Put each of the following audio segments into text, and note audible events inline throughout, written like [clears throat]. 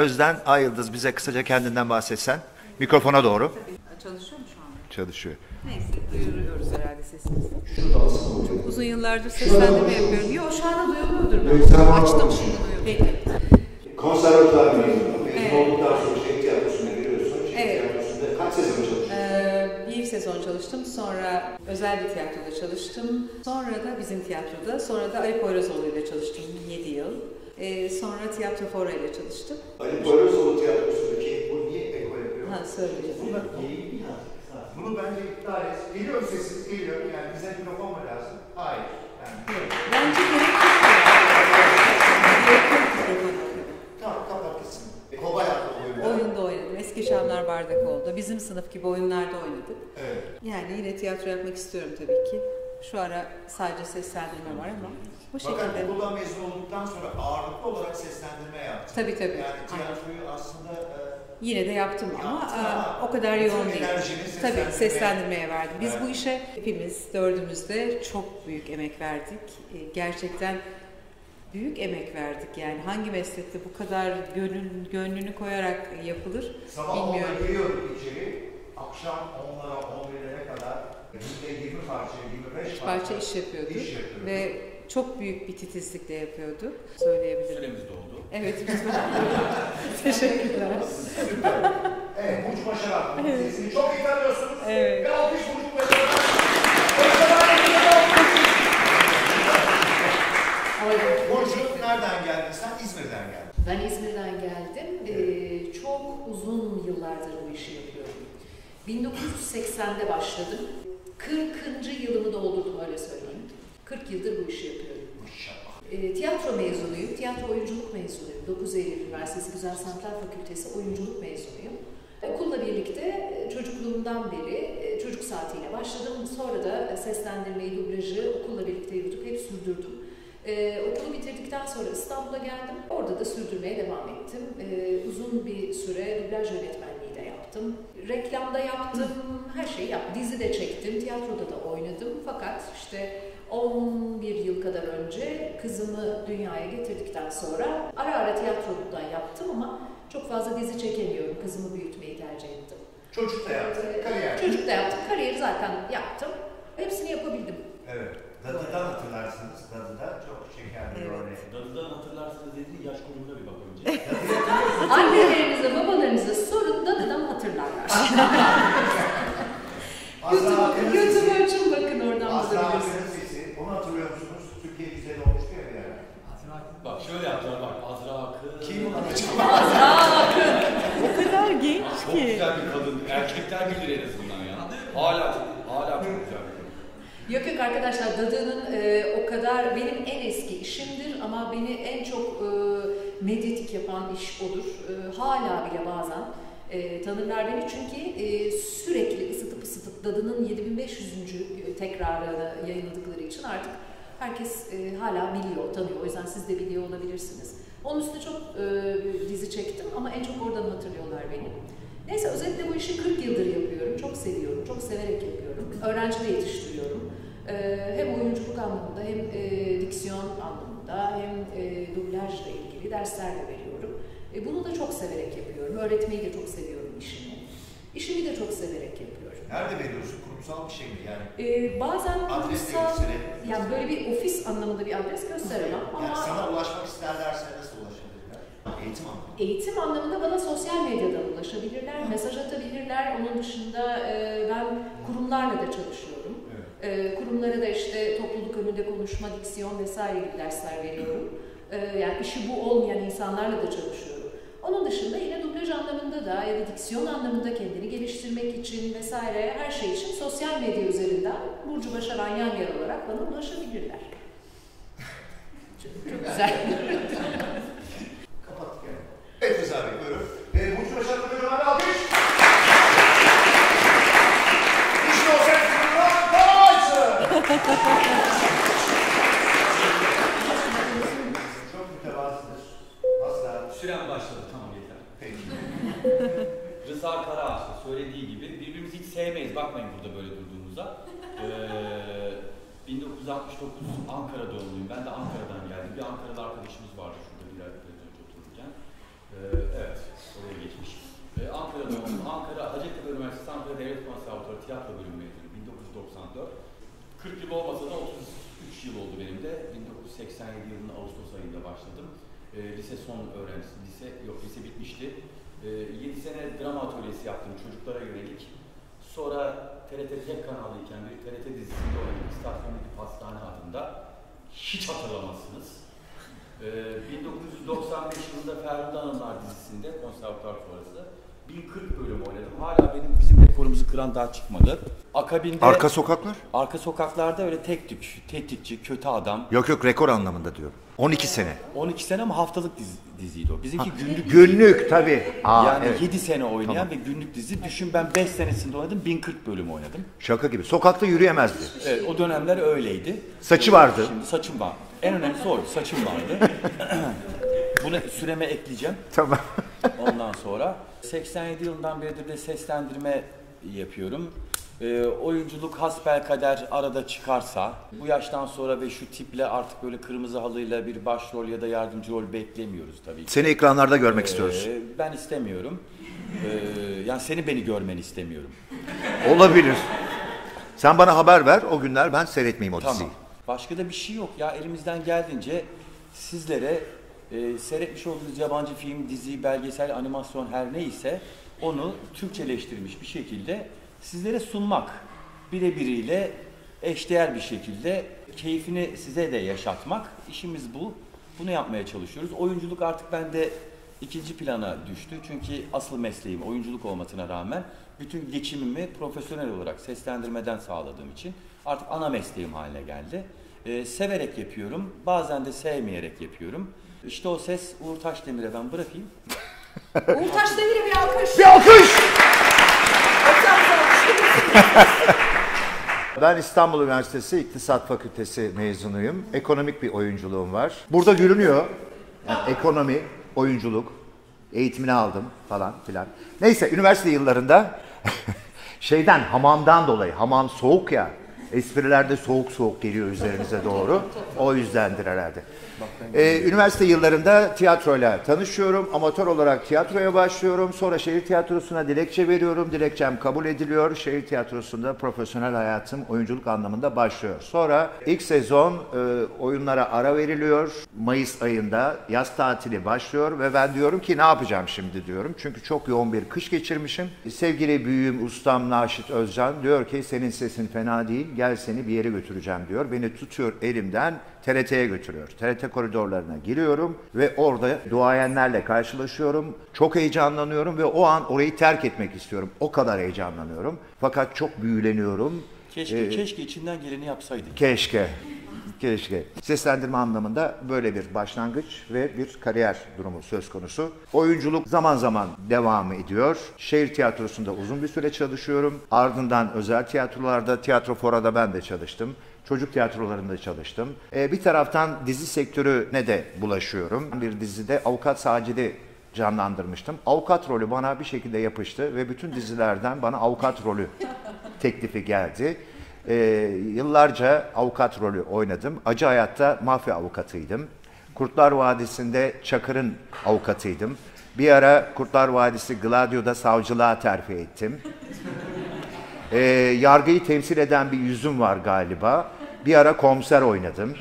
Özden Ayıldız bize kısaca kendinden bahsetsen. Mikrofona doğru. Çalışıyor mu şu anda? Çalışıyor. Neyse duyuruyoruz herhalde sesimizi. Çok uzun yıllardır seslendirme yapıyorum. Yok şu anda duyuluyordur ben. Açtım şimdi duyuyorum. Peki. Konservatuar mezunu. Mezun Evet. olduktan sonra şehir tiyatrosuna giriyorsun. Şehir Evet. tiyatrosunda kaç sezon çalıştın? Ee, bir sezon çalıştım. Sonra özel bir tiyatroda çalıştım. Sonra da bizim tiyatroda. Sonra da Ali Poyrazoğlu ile çalıştım 7 yıl. Ee, sonra Tiyatro Fora ile çalıştım. Ali Poyrazoğlu tiyatrosundaki bu niye eko yapıyor? Ha söyleyeceğim. Bunu bence iptal et. Geliyor sesiniz? Geliyor. Yani bize mikrofon mu lazım? Hayır. Yani, Bence gerek yok. Tamam kapat gitsin. Kobay adlı oyunda. Oyunda oynadım. Eski Şamlar Bardak oldu. Bizim sınıf gibi oyunlarda oynadık. Evet. Yani yine tiyatro yapmak istiyorum tabii ki. Şu ara sadece seslendirme var ama bu Fakat şekilde. okuldan mezun olduktan sonra ağırlıklı olarak seslendirme yaptın. Tabii tabii. Yani tiyatroyu aslında e, Yine de yaptım ama, Yaptın e, ama o kadar yoğun değil. enerjini Tabii seslendirmeye- seslendirmeye verdim. Biz Evet. bu işe hepimiz dördümüz de çok büyük emek verdik. E, Gerçekten büyük emek verdik yani. Hangi meslekte bu kadar gönül, gönlünü koyarak yapılır sabah bilmiyorum. 10'da giriyorduk içeri. Akşam 10'lara 11'lere kadar 20 parça, 25 Üç parça iş yapıyorduk iş yapıyorduk. ve çok büyük bir titizlikle yapıyorduk. Söyleyebilirim. Süremiz doldu. Evet biz [laughs] Teşekkürler. Süper. Evet, Burcu Başaran. Sesini çok iyi tanıyorsunuz. Evet. Ve alkış Başaran. Başaran Burcu nereden geldin sen? İzmir'den geldin. Ben İzmir'den geldim. Ee, çok uzun yıllardır bu işi yapıyorum. 1980'de başladım. 40. yılımı doldurdum öyle söyleyeyim. 40 yıldır bu işi yapıyorum. Maşallah. Ee, tiyatro mezunuyum, tiyatro oyunculuk mezunuyum. 9 Eylül Üniversitesi Güzel Sanatlar Fakültesi oyunculuk mezunuyum. Okulla birlikte e, çocukluğumdan beri e, çocuk saatiyle başladım. Sonra da seslendirmeyi, dublajı okulla birlikte yürüdük, hep sürdürdüm. Ee, okulu bitirdikten sonra İstanbul'a geldim. Orada da sürdürmeye devam ettim. Ee, uzun bir süre dublaj yönetmenliği yaptım. Reklamda yaptım, her şeyi yaptım. Dizi de çektim, tiyatroda da oynadım. Fakat işte 11 yıl kadar önce kızımı dünyaya getirdikten sonra ara ara tiyatroda yaptım ama çok fazla dizi çekemiyorum. Kızımı büyütmeyi tercih ettim. Çocuk da yaptın, kariyer. Çocuk da yaptım, kariyeri zaten yaptım. Hepsini yapabildim. Evet. Dadı'dan hatırlarsınız. Dadı'da çok şeker bir Evet. örnek. Dadı'dan hatırlarsınız dediğin yaş grubuna bir bak önce. Annelerinize, babalarınıza sorun, dadıdan hatırlarlar. [laughs] Azra YouTube, YouTube açın bakın oradan Azra bulabilirsiniz. Sesi. Onu hatırlıyor musunuz? Türkiye güzel olmuştu ya bir ara. bak şöyle yapacağız bak Azra Akın. Kim acaba? O kadar genç Çok güzel bir kadın. Erkekler bilir en azından ya. Hala çok güzel bir kadın. Yok yok arkadaşlar Dadı'nın e, o kadar benim en eski işimdir ama beni en çok e, medyatik yapan iş odur. E, hala bile bazen e, tanırlar beni çünkü e, sürekli ısıtıp ısıtıp Dadı'nın 7500. tekrarını yayınladıkları için artık herkes e, hala biliyor, tanıyor. O yüzden siz de biliyor olabilirsiniz. Onun üstüne çok e, dizi çektim ama en çok oradan hatırlıyorlar beni. Neyse özetle bu işi 40 yıldır yapıyorum. Çok seviyorum, çok severek yapıyorum. Öğrenci de yetiştiriyorum. Ee, hem oyunculuk anlamında hem e, diksiyon anlamında hem e, dublajla ilgili dersler de veriyorum. E, bunu da çok severek yapıyorum. Öğretmeyi de çok seviyorum işimi. İşimi de çok severek yapıyorum. Nerede veriyorsun? Kurumsal bir şey mi yani? Ee, bazen kurumsal, yani böyle bir ofis anlamında bir adres gösteremem ama Yani sana ulaşmak isterlerse nasıl ulaşabilirler? Eğitim anlamında. Eğitim anlamında bana sosyal medyadan ulaşabilirler, mesaj atabilirler. Onun dışında e, ben kurumlarla da çalışıyorum. E, kurumlara da işte topluluk önünde konuşma, diksiyon vesaire gibi dersler veriyorum. E, yani işi bu olmayan insanlarla da çalışıyorum. Onun dışında yine dublaj anlamında da ya da diksiyon anlamında kendini geliştirmek için vesaire her şey için sosyal medya üzerinden Burcu Başaran Yanger olarak bana ulaşabilirler. Çok, [laughs] çok güzel. [laughs] Kapattık yani. Evet Rıza Bey buyurun. Ee, Burcu Başarılı Hocam'a bir alkış. İşte o ses bundan Karabaş'ı. Çok mütevazıdır. Asla. Süren başladı tamam yeter. Peki. Rıza Karaağaç da söylediği gibi birbirimizi hiç sevmeyiz. Bakmayın burada böyle durduğumuza. Ee, 1969 Ankara doğumluyum. Ben de Ankara'dan geldim. Bir Ankara'da arkadaşımız vardı şurada bir biraz önce otururken. Ee, evet, oraya geçmiş. Ee, Ankara'da doğdum. Ankara, Hacettepe Üniversitesi Ankara Devlet Konservatuarı Tiyatro Bölümü mezunuyum. 1994. 40 yıl olmasa da 33 yıl oldu benim de. 1987 yılının Ağustos ayında başladım. Ee, lise son öğrencisi, lise yok lise bitmişti. Ee, 7 sene drama atölyesi yaptım çocuklara yönelik. Sonra TRT tek kanalıyken bir TRT dizisinde oynadım. İstasyondaki Pastane adında. Hiç hatırlamazsınız. Ee, 1995 yılında Ferhunde Hanımlar dizisinde konservatuar sonrası 1040 bölüm oynadım. Hala benim bizim rekorumuzu kıran daha çıkmadı. Akabinde Arka sokaklar? arka sokaklarda öyle tek tük, tetikçi, kötü adam. Yok yok rekor anlamında diyorum. 12 sene. 12 sene ama haftalık dizi, diziydi o. Bizimki günlük Günlük tabii. Aa, yani evet. 7 sene oynayan ve günlük dizi. Düşün ben 5 senesinde oynadım, 1040 bölüm oynadım. Şaka gibi. Sokakta yürüyemezdi. Evet, o dönemler öyleydi. Saçı vardı. Şimdi saçım var. En önemlisi oydu, saçım vardı. [laughs] Bunu süreme ekleyeceğim. Tamam. Ondan sonra 87 yılından beridir de seslendirme yapıyorum. Ee, oyunculuk hasbelkader arada çıkarsa bu yaştan sonra ve şu tiple artık böyle kırmızı halıyla bir başrol ya da yardımcı rol beklemiyoruz tabii ki. Seni ekranlarda görmek istiyoruz. Ee, ben istemiyorum. Ee, yani seni beni görmeni istemiyorum. Olabilir. Sen bana haber ver o günler ben seyretmeyeyim o diziyi. Tamam. Başka da bir şey yok ya. Elimizden geldiğince sizlere e, seyretmiş olduğunuz yabancı film, dizi, belgesel, animasyon her neyse onu Türkçeleştirilmiş bir şekilde sizlere sunmak. Birebiriyle eşdeğer bir şekilde keyfini size de yaşatmak. İşimiz bu. Bunu yapmaya çalışıyoruz. Oyunculuk artık bende ikinci plana düştü. Çünkü asıl mesleğim oyunculuk olmasına rağmen bütün geçimimi profesyonel olarak seslendirmeden sağladığım için artık ana mesleğim haline geldi. Ee, severek yapıyorum. Bazen de sevmeyerek yapıyorum. İşte o ses Uğur Taşdemir'e ben bırakayım. [laughs] Uğur Taşdemir'e bir alkış. Bir alkış! [laughs] Ben İstanbul Üniversitesi İktisat Fakültesi mezunuyum. Ekonomik bir oyunculuğum var. Burada görünüyor. Yani ekonomi, oyunculuk, eğitimini aldım falan filan. Neyse üniversite yıllarında [laughs] şeyden hamamdan dolayı hamam soğuk ya. Esprilerde soğuk soğuk geliyor üzerinize doğru. O yüzdendir herhalde. Ee, üniversite yıllarında tiyatroyla tanışıyorum. Amatör olarak tiyatroya başlıyorum. Sonra şehir tiyatrosuna dilekçe veriyorum. Dilekçem kabul ediliyor. Şehir tiyatrosunda profesyonel hayatım oyunculuk anlamında başlıyor. Sonra ilk sezon e, oyunlara ara veriliyor. Mayıs ayında yaz tatili başlıyor ve ben diyorum ki ne yapacağım şimdi diyorum. Çünkü çok yoğun bir kış geçirmişim. Sevgili büyüğüm ustam Naşit Özcan diyor ki senin sesin fena değil gel seni bir yere götüreceğim diyor. Beni tutuyor elimden TRT'ye götürüyor. TRT koridorlarına giriyorum ve orada duayenlerle karşılaşıyorum. Çok heyecanlanıyorum ve o an orayı terk etmek istiyorum. O kadar heyecanlanıyorum. Fakat çok büyüleniyorum. Keşke, Ee, keşke içinden geleni yapsaydık. Keşke. Keşke. Seslendirme anlamında böyle bir başlangıç ve bir kariyer durumu söz konusu. Oyunculuk zaman zaman devam ediyor. Şehir tiyatrosunda uzun bir süre çalışıyorum. Ardından özel tiyatrolarda, tiyatro forada ben de çalıştım. Çocuk tiyatrolarında çalıştım. Ee, bir taraftan dizi sektörüne de bulaşıyorum. Bir dizide avukat Sacit'i canlandırmıştım. Avukat rolü bana bir şekilde yapıştı ve bütün dizilerden bana avukat rolü [laughs] teklifi geldi. Ee, yıllarca avukat rolü oynadım. Acı Hayat'ta mafya avukatıydım. Kurtlar Vadisi'nde Çakır'ın avukatıydım. Bir ara Kurtlar Vadisi Gladio'da savcılığa terfi ettim. [laughs] Ee, yargıyı temsil eden bir yüzüm var galiba. Bir ara komiser oynadım.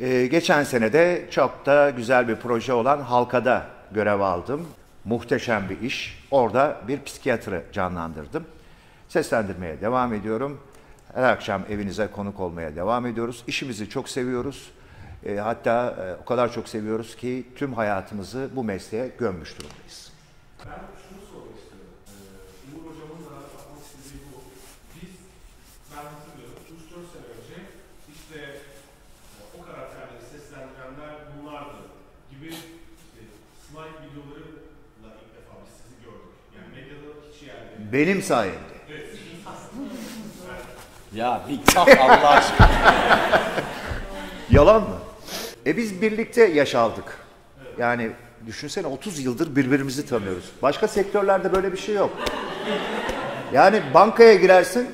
Ee, geçen sene de çok da güzel bir proje olan Halka'da görev aldım. Muhteşem bir iş. Orada bir psikiyatrı canlandırdım. Seslendirmeye devam ediyorum. Her akşam evinize konuk olmaya devam ediyoruz. İşimizi çok seviyoruz. Ee, hatta e, o kadar çok seviyoruz ki tüm hayatımızı bu mesleğe gömmüş durumdayız. Ben şunu sormak istiyorum. Ee, Uğur Hocam'ın da yapmak istediği bu. Biz, ben hatırlıyorum, 3-4 sene önce işte e, o karakterleri seslendirenler bunlardı gibi işte, slide videolarıyla ilk defa biz sizi gördük. Yani medyada hiç yerde. Benim sayemde. Ya bir kah Allah aşkına. [laughs] Yalan mı? E biz birlikte yaş aldık. Yani düşünsene 30 yıldır birbirimizi tanıyoruz. Başka sektörlerde böyle bir şey yok. Yani bankaya girersin,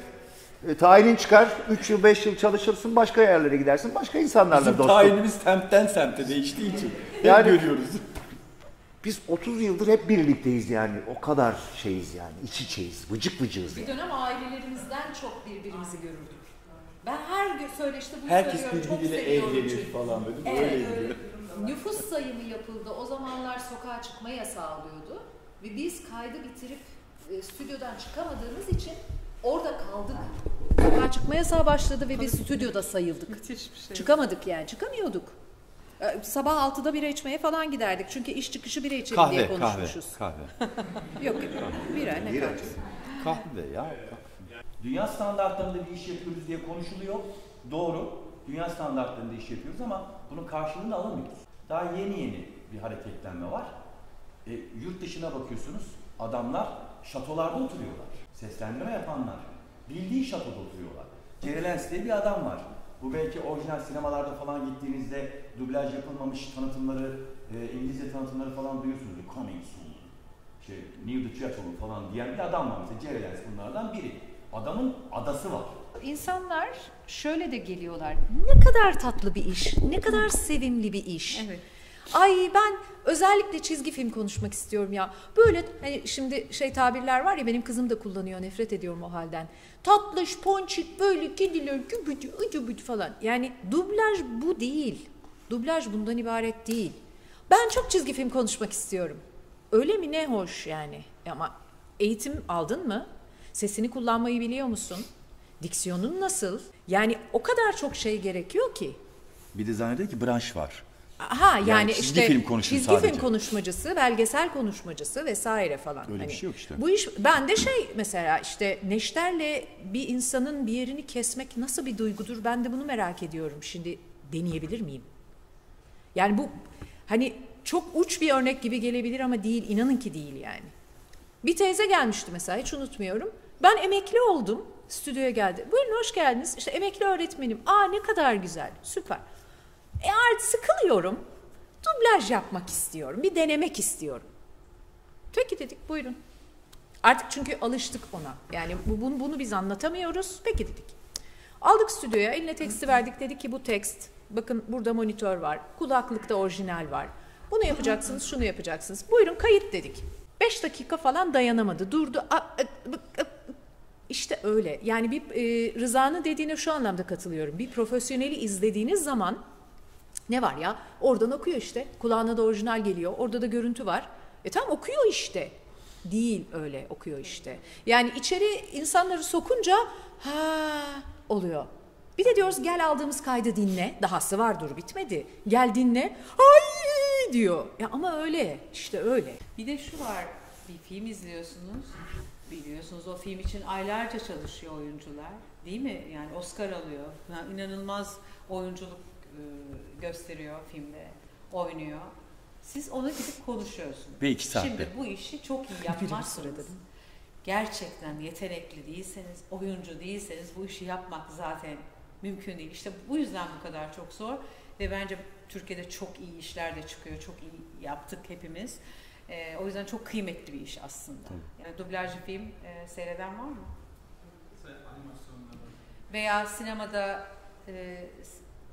e, tayinin çıkar, 3 yıl 5 yıl çalışırsın, başka yerlere gidersin, başka insanlarla Bizim dostluk. tayinimiz semtten semte değiştiği için. Yani görüyoruz. Biz 30 yıldır hep birlikteyiz yani. O kadar şeyiz yani. iç içeyiz. Vıcık vıcığız Bir yani. dönem ailelerimizden çok birbirimizi görürdük. Ben her gün söyleşte bunu Herkes söylüyorum. Çok birbiriyle çünkü. falan böyle. Evet, Öyleydi. öyle. [laughs] Nüfus sayımı yapıldı. O zamanlar sokağa çıkma yasağı oluyordu. Ve biz kaydı bitirip e, stüdyodan çıkamadığımız için orada kaldık. Sokağa çıkma yasağı başladı ve biz stüdyoda sayıldık. Müthiş bir şey. Çıkamadık yani, çıkamıyorduk. E, Sabah 6'da bira içmeye falan giderdik. Çünkü iş çıkışı bira içelim diye Kahve, kahve, konuşmuşuz. kahve. [laughs] Yok yok, bira ne Bira? Kahve ya. Dünya standartlarında bir iş yapıyoruz diye konuşuluyor. Doğru. Dünya standartlarında iş yapıyoruz ama bunun karşılığını alamıyoruz. Daha yeni yeni bir hareketlenme var. E, yurt dışına bakıyorsunuz. Adamlar şatolarda oturuyorlar. Seslendirme yapanlar. Bildiği şatoda oturuyorlar. Jerry Lens diye bir adam var. Bu belki orijinal sinemalarda falan gittiğinizde dublaj yapılmamış tanıtımları, e, İngilizce tanıtımları falan duyuyorsunuz. Coming soon şey, Near the Chateau falan diyen bir adam var mesela. Jerry Lens bunlardan biri. Adamın adası var. İnsanlar şöyle de geliyorlar. Ne kadar tatlı bir iş, ne kadar sevimli bir iş. Evet. Ay ben özellikle çizgi film konuşmak istiyorum ya. Böyle hani şimdi şey tabirler var ya benim kızım da kullanıyor nefret ediyorum o halden. Tatlış, ponçik böyle kediler gübüdü, ücübüdü falan. Yani dublaj bu değil. Dublaj bundan ibaret değil. Ben çok çizgi film konuşmak istiyorum. Öyle mi ne hoş yani. Ama eğitim aldın mı? Sesini kullanmayı biliyor musun? Diksiyonun nasıl? Yani o kadar çok şey gerekiyor ki. Bir de zannediyor ki branş var. Ha yani, Yani çizgi işte film çizgi sadece. film konuşmacısı, belgesel konuşmacısı vesaire falan. Öyle bir şey yok işte. Bu iş ben de şey mesela işte neşterle bir insanın bir yerini kesmek nasıl bir duygudur ben de bunu merak ediyorum. Şimdi deneyebilir miyim? Yani bu hani çok uç bir örnek gibi gelebilir ama değil inanın ki değil yani. Bir teyze gelmişti mesela hiç unutmuyorum. Ben emekli oldum. Stüdyoya geldi. Buyurun hoş geldiniz. İşte emekli öğretmenim. Aa ne kadar güzel. Süper. E artık sıkılıyorum. Dublaj yapmak istiyorum. Bir denemek istiyorum. Peki dedik buyurun. Artık çünkü alıştık ona. Yani bu, bunu, bunu biz anlatamıyoruz. Peki dedik. Aldık stüdyoya, eline teksti verdik. Dedik ki bu tekst, bakın burada monitör var, kulaklıkta orijinal var. Bunu yapacaksınız, şunu yapacaksınız. Buyurun kayıt dedik. Beş dakika falan dayanamadı, durdu. İşte öyle. Yani bir e, Rıza'nın dediğine şu anlamda katılıyorum. Bir profesyoneli izlediğiniz zaman ne var ya? Oradan okuyor işte. Kulağına da orijinal geliyor. Orada da görüntü var. E tamam okuyor işte. Değil öyle okuyor işte. Yani içeri insanları sokunca ha oluyor. Bir de diyoruz gel aldığımız kaydı dinle. Dahası var dur bitmedi. Gel dinle. Ay diyor. Ya ama öyle işte öyle. Bir de şu var, bir film izliyorsunuz. Biliyorsunuz o film için aylarca çalışıyor oyuncular. Değil mi? Yani Oscar alıyor. Yani inanılmaz oyunculuk gösteriyor filmde. Oynuyor. Siz ona gidip konuşuyorsunuz. Ve iki saatte. Şimdi bu işi çok iyi yapmazsanız, gerçekten yetenekli değilseniz, oyuncu değilseniz bu işi yapmak zaten mümkün değil. İşte bu yüzden bu kadar çok zor ve bence Türkiye'de çok iyi işler de çıkıyor. Çok iyi yaptık hepimiz. Ee, o yüzden çok kıymetli bir iş aslında. Yani dublajlı film e, seyreden var mı? Veya sinemada e,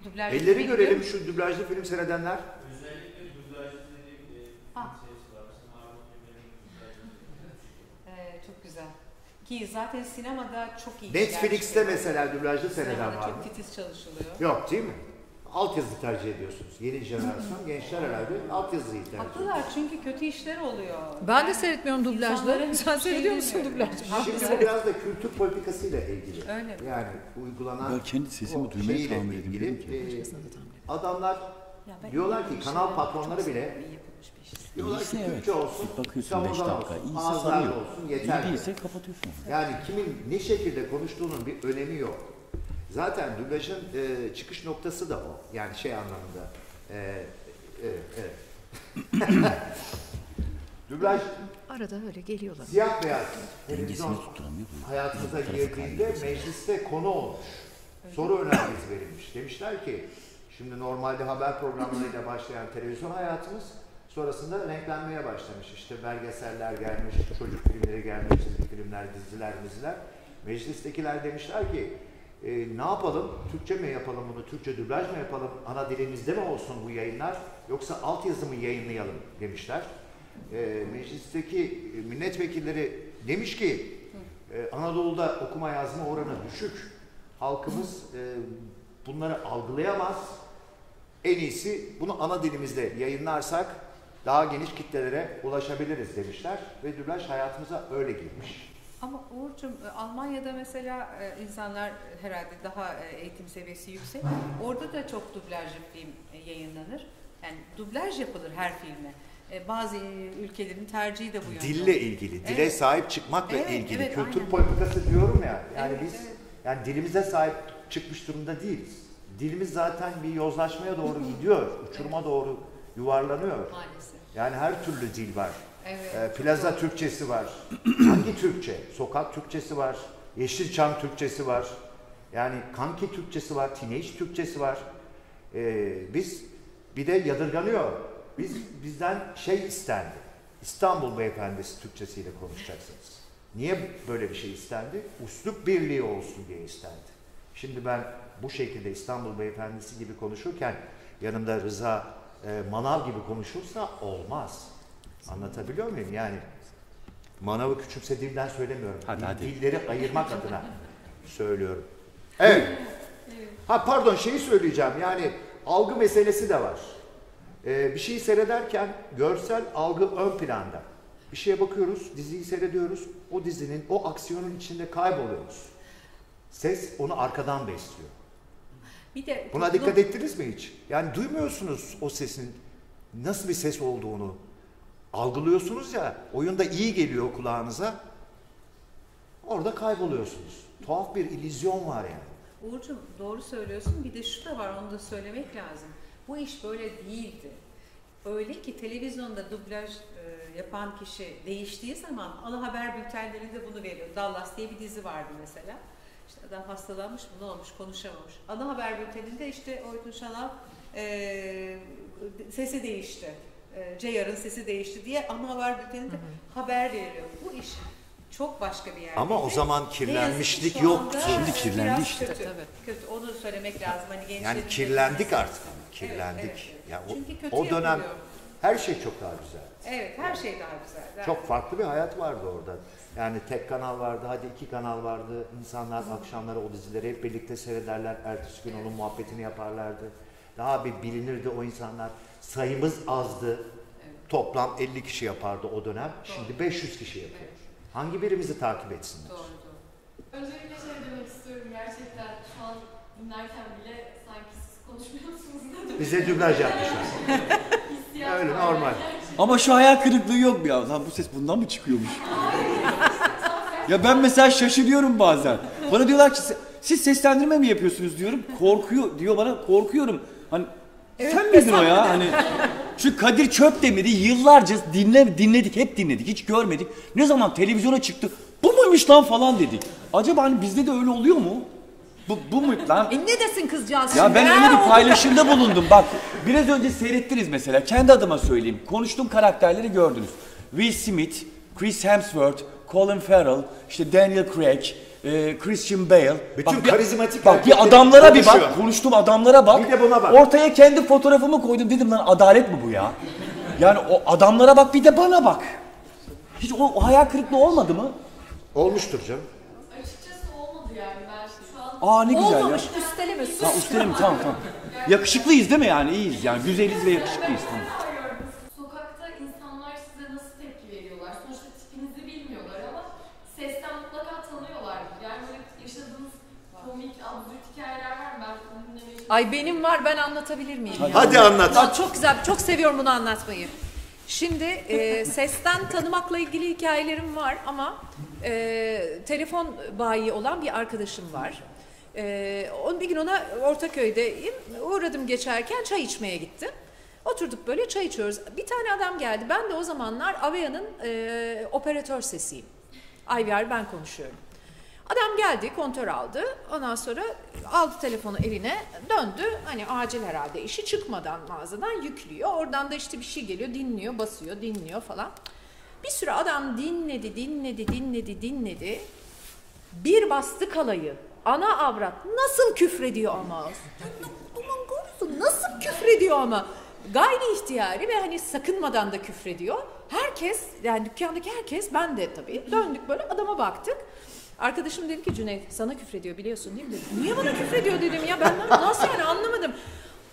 dublajlı Elleri film görelim şu dublajlı film seyredenler. Ha. Ee, çok güzel. Ki zaten sinemada çok iyi Netflix'te mesela dublajlı Sinemada var mı? çok titiz çalışılıyor. Yok değil mi? Altyazı tercih ediyorsunuz. Yeni jenerasyon gençler herhalde altyazıyı tercih ediyor. Haklılar çünkü kötü işler oluyor. Ben de seyretmiyorum dublajları. Sen şey seyrediyor musun demiyorum. dublaj? Şimdi bu biraz da kültür politikasıyla ilgili. Öyle mi? Yani uygulanan Ben kendi sesimi tahammül ilgili, edemiyorum e, adamlar Ya ben diyorlar ki iyi kanal patronları bile iyi iş. diyorlar ki evet. Türkçe olsun, Bakıyorsun 5 Samur'dan dakika. olsun, ağızlarla olsun İyi yeter. değilse kapatıyorsun. Yani kimin ne şekilde konuştuğunun bir önemi yok. Zaten dublajın e, çıkış noktası da o. Yani şey anlamında. E, evet, evet. [laughs] Dublaj Arada öyle geliyorlar. siyah beyaz Dengesini televizyon tutturamıyor. hayatımıza girdiğinde mecliste konu olmuş. Soru önergesi verilmiş. Demişler ki şimdi normalde haber programlarıyla başlayan televizyon hayatımız sonrasında renklenmeye başlamış. İşte belgeseller gelmiş, çocuk filmleri gelmiş, çizgi filmler, diziler, diziler. Meclistekiler demişler ki e, ne yapalım? Türkçe mi yapalım bunu? Türkçe dublaj mı yapalım? Ana dilimizde mi olsun bu yayınlar? Yoksa altyazı mı yayınlayalım demişler. e, meclisteki milletvekilleri demiş ki e, Anadolu'da okuma yazma oranı düşük. Halkımız e, bunları algılayamaz. En iyisi bunu ana dilimizde yayınlarsak daha geniş kitlelere ulaşabiliriz demişler ve dublaj hayatımıza öyle girmiş. Ama Uğur'cum e, Almanya'da mesela e, insanlar herhalde daha e, eğitim seviyesi yüksek. Orada da çok dublajlı film yayınlanır. Yani dublaj yapılır her filme. Bazı ülkelerin tercihi de bu yönde. Dille ilgili, dile Evet. sahip çıkmakla Evet, ilgili evet, kültür aynen. politikası diyorum ya. Yani Evet, biz evet. yani dilimize sahip çıkmış durumda değiliz. Dilimiz zaten bir yozlaşmaya doğru gidiyor, uçuruma doğru yuvarlanıyor. Maalesef. Yani her türlü dil var. Evet. Çok plaza. Türkçesi var. [clears throat] Hangi Türkçe? Sokak Türkçesi var. Yeşilçam Türkçesi var. Yani kanki Türkçesi var. Teenage Türkçesi var. Ee, biz bir de yadırganıyor. Biz bizden şey istendi. İstanbul Beyefendisi Türkçesiyle konuşacaksınız. Niye böyle bir şey istendi? Uslup birliği olsun diye istendi. Şimdi ben bu şekilde İstanbul Beyefendisi gibi konuşurken yanımda Rıza e, Manav gibi konuşursa olmaz. Anlatabiliyor muyum? Yani manavı küçümsediğimden söylemiyorum. Hadi, hadi. Dilleri ayırmak adına söylüyorum. Evet. Ha pardon şeyi söyleyeceğim. Yani algı meselesi de var. Ee, bir şeyi seyrederken görsel algı ön planda. Bir şeye bakıyoruz, diziyi seyrediyoruz. O dizinin, o aksiyonun içinde kayboluyoruz. Ses onu arkadan besliyor. Bir de Buna toplum- dikkat ettiniz mi hiç? Yani duymuyorsunuz o sesin nasıl bir ses olduğunu. Algılıyorsunuz ya, oyunda iyi geliyor kulağınıza. Orada kayboluyorsunuz. Tuhaf bir illüzyon var yani. Uğur'cum doğru söylüyorsun. Bir de şu da var onu da söylemek lazım. Bu iş böyle değildi. Öyle ki televizyonda dublaj e, yapan kişi değiştiği zaman ana haber bültenlerinde bunu veriyor. Dallas diye bir dizi vardı mesela. İşte adam hastalanmış mı ne olmuş konuşamamış. Ana haber bülteninde işte Oytun Şanal e, sesi değişti. E, Ceyar'ın sesi değişti diye ana haber bülteninde haber veriliyor. Bu iş çok başka bir yerde. Ama o zaman kirlenmişlik yoktu. Şimdi kirlendi işte. Kötü. Kötü. Onu söylemek lazım. Hani Yani kirlendik artık. Kirlendik. Evet, evet, evet. Ya o, Çünkü kötü o dönem yapılıyor. her şey çok daha güzel. Evet, her şey daha güzel. Daha Çok farklı bir hayat vardı orada. Yani tek kanal vardı, hadi iki kanal vardı. İnsanlar akşamları o dizileri hep birlikte seyrederler. Ertesi gün onun muhabbetini yaparlardı. Daha bir bilinirdi o insanlar. Sayımız azdı. Toplam 50 kişi yapardı o dönem. Şimdi 500 kişi yapıyor. Hangi birimizi takip etsinler? Doğru doğru. Öncelikle şey demek istiyorum gerçekten şu an dinlerken bile sanki siz konuşmuyorsunuz dedim. [laughs] Bize dublaj yapmışlar. [laughs] Öyle normal. Ama şu hayal kırıklığı yok mu ya? Lan bu ses bundan mı çıkıyormuş? ya ben mesela şaşırıyorum bazen. Bana diyorlar ki siz seslendirme mi yapıyorsunuz diyorum. Korkuyor diyor bana korkuyorum. Hani sen miydin o ya? Hani şu Kadir Çöpdemir'i yıllarca dinle, dinledik, hep dinledik, hiç görmedik. Ne zaman televizyona çıktı, bu muymuş lan falan dedik. Acaba hani bizde de öyle oluyor mu? Bu, bu mu lan? E ne desin kızcağız Ya şimdi? ben öyle bir paylaşımda bulundum. Bak biraz önce seyrettiniz mesela. Kendi adıma söyleyeyim. Konuştuğum karakterleri gördünüz. Will Smith, Chris Hemsworth, Colin Farrell, işte Daniel Craig, e, Christian Bale. Bütün bir- karizmatik Bak bir adamlara bir bak. Konuştuğum adamlara bak. Bir de buna bak. Ortaya kendi fotoğrafımı koydum. Dedim lan adalet mi bu ya? Yani o adamlara bak bir de bana bak. Hiç o, o hayal kırıklığı olmadı mı? Olmuştur canım. Açıkçası olmadı yani ben şu an Aa ne güzel ya. Olmamış üsteleme sus. Ha üstelim tamam tamam. Yakışıklıyız değil mi yani? İyiyiz yani. Güzeliz ve yakışıklıyız. Tamam. arıyorum. Sokakta insanlar size nasıl tepki veriyorlar? Sonuçta tipinizi bilmiyorlar ama sesten mutlaka tanıyorlardır. Yani böyle yaşadığınız komik, absürt hikayeler var mı? Ben bunu dinlemeyi çok Ay benim var ben anlatabilir miyim? ya? Hadi anlat. Aa, çok güzel, çok seviyorum bunu anlatmayı. Şimdi e, sesten tanımakla ilgili hikayelerim var ama e, telefon bayi olan bir arkadaşım var. E, on bir gün ona Ortaköy'deyim. Uğradım geçerken çay içmeye gittim. Oturduk böyle çay içiyoruz. Bir tane adam geldi. Ben de o zamanlar Avea'nın e, operatör sesiyim. IVR ben konuşuyorum. Adam geldi, kontör aldı. Ondan sonra aldı telefonu eline, döndü. Hani acil herhalde işi çıkmadan mağazadan yüklüyor. Oradan da işte bir şey geliyor, dinliyor, basıyor, dinliyor falan. Bir süre adam dinledi, dinledi, dinledi, dinledi. Bir bastı kalayı. Ana avrat nasıl küfrediyor ama. Nasıl küfrediyor ama. Gayri ihtiyari ve hani sakınmadan da küfrediyor. Herkes yani dükkandaki herkes ben de tabii döndük böyle adama baktık. Arkadaşım dedi ki Cüneyt sana küfrediyor biliyorsun değil mi dedi. Niye bana küfrediyor dedim ya ben nasıl yani anlamadım.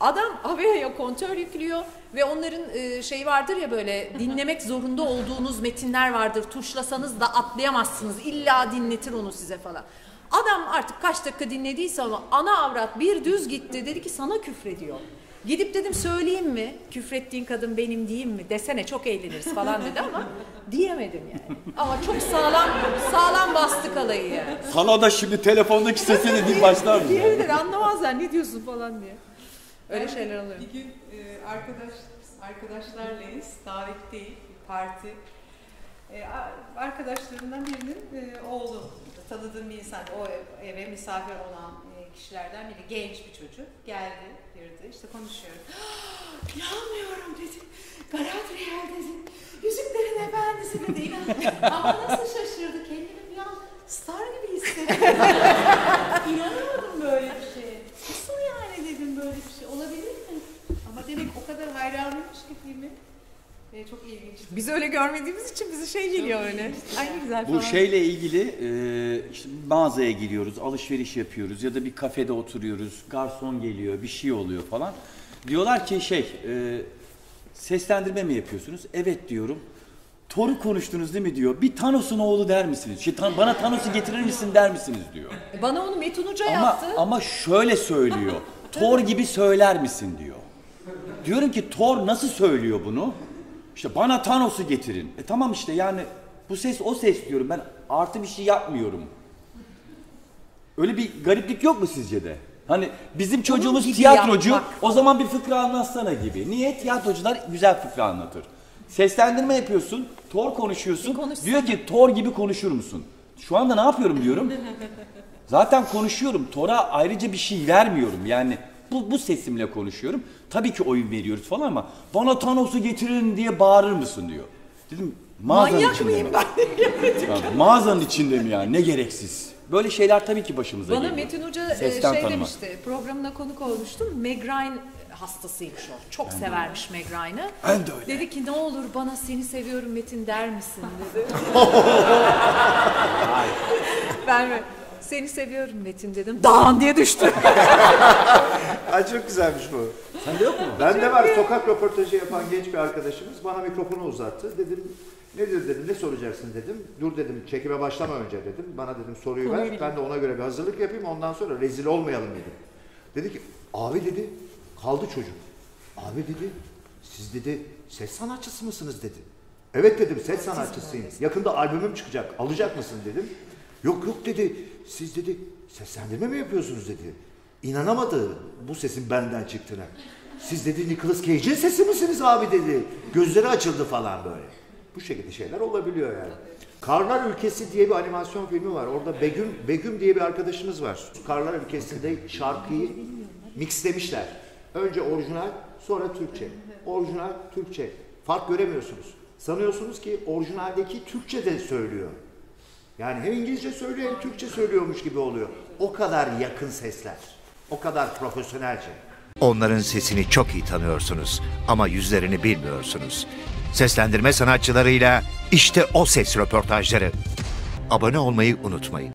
Adam Avea'ya kontör yüklüyor ve onların e, şey vardır ya böyle dinlemek zorunda olduğunuz metinler vardır. Tuşlasanız da atlayamazsınız. İlla dinletir onu size falan. Adam artık kaç dakika dinlediyse ama ana avrat bir düz gitti. Dedi ki sana küfrediyor. Gidip dedim söyleyeyim mi? Küfrettiğin kadın benim diyeyim mi? Desene çok eğleniriz falan dedi ama diyemedim yani. Ama çok sağlam sağlam bastık alayı yani. Sana da şimdi telefondaki sesini din başlar mı? Diyebilir anlamazlar ne diyorsun falan diye. Öyle Ben şeyler oluyor. Bir gün e, arkadaş arkadaşlarlayız. Davet değil, parti. E, arkadaşlarından birinin e, oğlu, tanıdığım bir insan, o ev- eve misafir olan kişilerden biri, genç bir çocuk. Geldi, girdi, işte konuşuyoruz. [gasps] İnanmıyorum dedi. Galadriel dedi. Yüzüklerin Efendisi dedi. [laughs] Ama nasıl şaşırdı. Kendimi bir an star gibi hissettim. [laughs] İnanamadım böyle bir şeye. Nasıl yani dedim böyle bir şey olabilir mi? Ama demek o kadar hayranıymış ki filmi. E, çok ilginçti. Biz öyle görmediğimiz için bize şey geliyor öyle. Ay ne güzel Bu falan. şeyle ilgili e, işte mağazaya giriyoruz, alışveriş yapıyoruz ya da bir kafede oturuyoruz, garson geliyor, bir şey oluyor falan. Diyorlar ki şey, e, seslendirme mi yapıyorsunuz? Evet diyorum. Thor'u konuştunuz değil mi diyor. Bir Thanos'un oğlu der misiniz? Şey, "Tan- bana Thanos'u getirir misin der misiniz diyor. Bana onu Metin Uca Ama yaptı. ama şöyle söylüyor. [laughs] Thor gibi söyler misin diyor. Diyorum ki Thor nasıl söylüyor bunu? İşte bana Thanos'u getirin. E tamam işte yani bu ses o ses diyorum. Ben artı bir şey yapmıyorum. Öyle bir gariplik yok mu sizce de? Hani bizim çocuğumuz tiyatrocu, yapmak. o zaman bir fıkra anlatsana gibi. Niye? Tiyatrocular güzel fıkra anlatır. Seslendirme yapıyorsun, Thor konuşuyorsun. Konuşsana. Diyor ki Thor gibi konuşur musun? Şu anda ne yapıyorum diyorum. [laughs] Zaten konuşuyorum. Thor'a ayrıca bir şey vermiyorum. Yani bu, bu sesimle konuşuyorum. Tabii ki oyun veriyoruz falan ama bana Thanos'u getirin diye bağırır mısın diyor. Dedim mağazanın Manyak içinde mıyım mi? ben? [laughs] Ya, mağazanın içinde mi yani? Ne gereksiz. Böyle şeyler tabii ki başımıza Bana geliyor. Metin Hoca e, Sesten şey tanıma. demişti, programına konuk olmuştum. Meg Ryan hastasıymış o. Çok severmiş Meg Ryan'ı. Ben de öyle. Dedi ki ne olur bana seni seviyorum Metin der misin dedi. [laughs] ben mi? Seni seviyorum Metin dedim. [laughs] Dağın diye düştü. [laughs] Ay çok güzelmiş bu. Sende yok mu? Bende var sokak röportajı yapan genç bir arkadaşımız bana mikrofonu uzattı. Dedim nedir dedim ne soracaksın dedim. Dur dedim çekime başlama önce dedim. Bana dedim soruyu ver. Ben de ona göre bir hazırlık yapayım ondan sonra rezil olmayalım dedim. Dedi ki abi dedi kaldı çocuk. Abi dedi siz dedi ses sanatçısı mısınız dedi. Evet dedim ses sanatçısıyım. Yakında albümüm çıkacak. Alacak mısın dedim. Yok yok dedi. Siz dedi seslendirme mi yapıyorsunuz dedi. İnanamadı bu sesin benden çıktığına. Siz dedi Nicolas Cage'in sesi misiniz abi dedi. Gözleri açıldı falan böyle. Bu şekilde şeyler olabiliyor yani. Karlar Ülkesi diye bir animasyon filmi var. Orada Begüm Begüm diye bir arkadaşımız var. Karlar Ülkesi'nde şarkıyı mixlemişler. Önce orijinal, sonra Türkçe. Orijinal, Türkçe. Fark göremiyorsunuz. Sanıyorsunuz ki orijinaldeki Türkçe de söylüyor. Yani hem İngilizce söylüyor hem Türkçe söylüyormuş gibi oluyor. O kadar yakın sesler. O kadar profesyonelce. Onların sesini çok iyi tanıyorsunuz ama yüzlerini bilmiyorsunuz. Seslendirme sanatçılarıyla işte o ses röportajları. Abone olmayı unutmayın.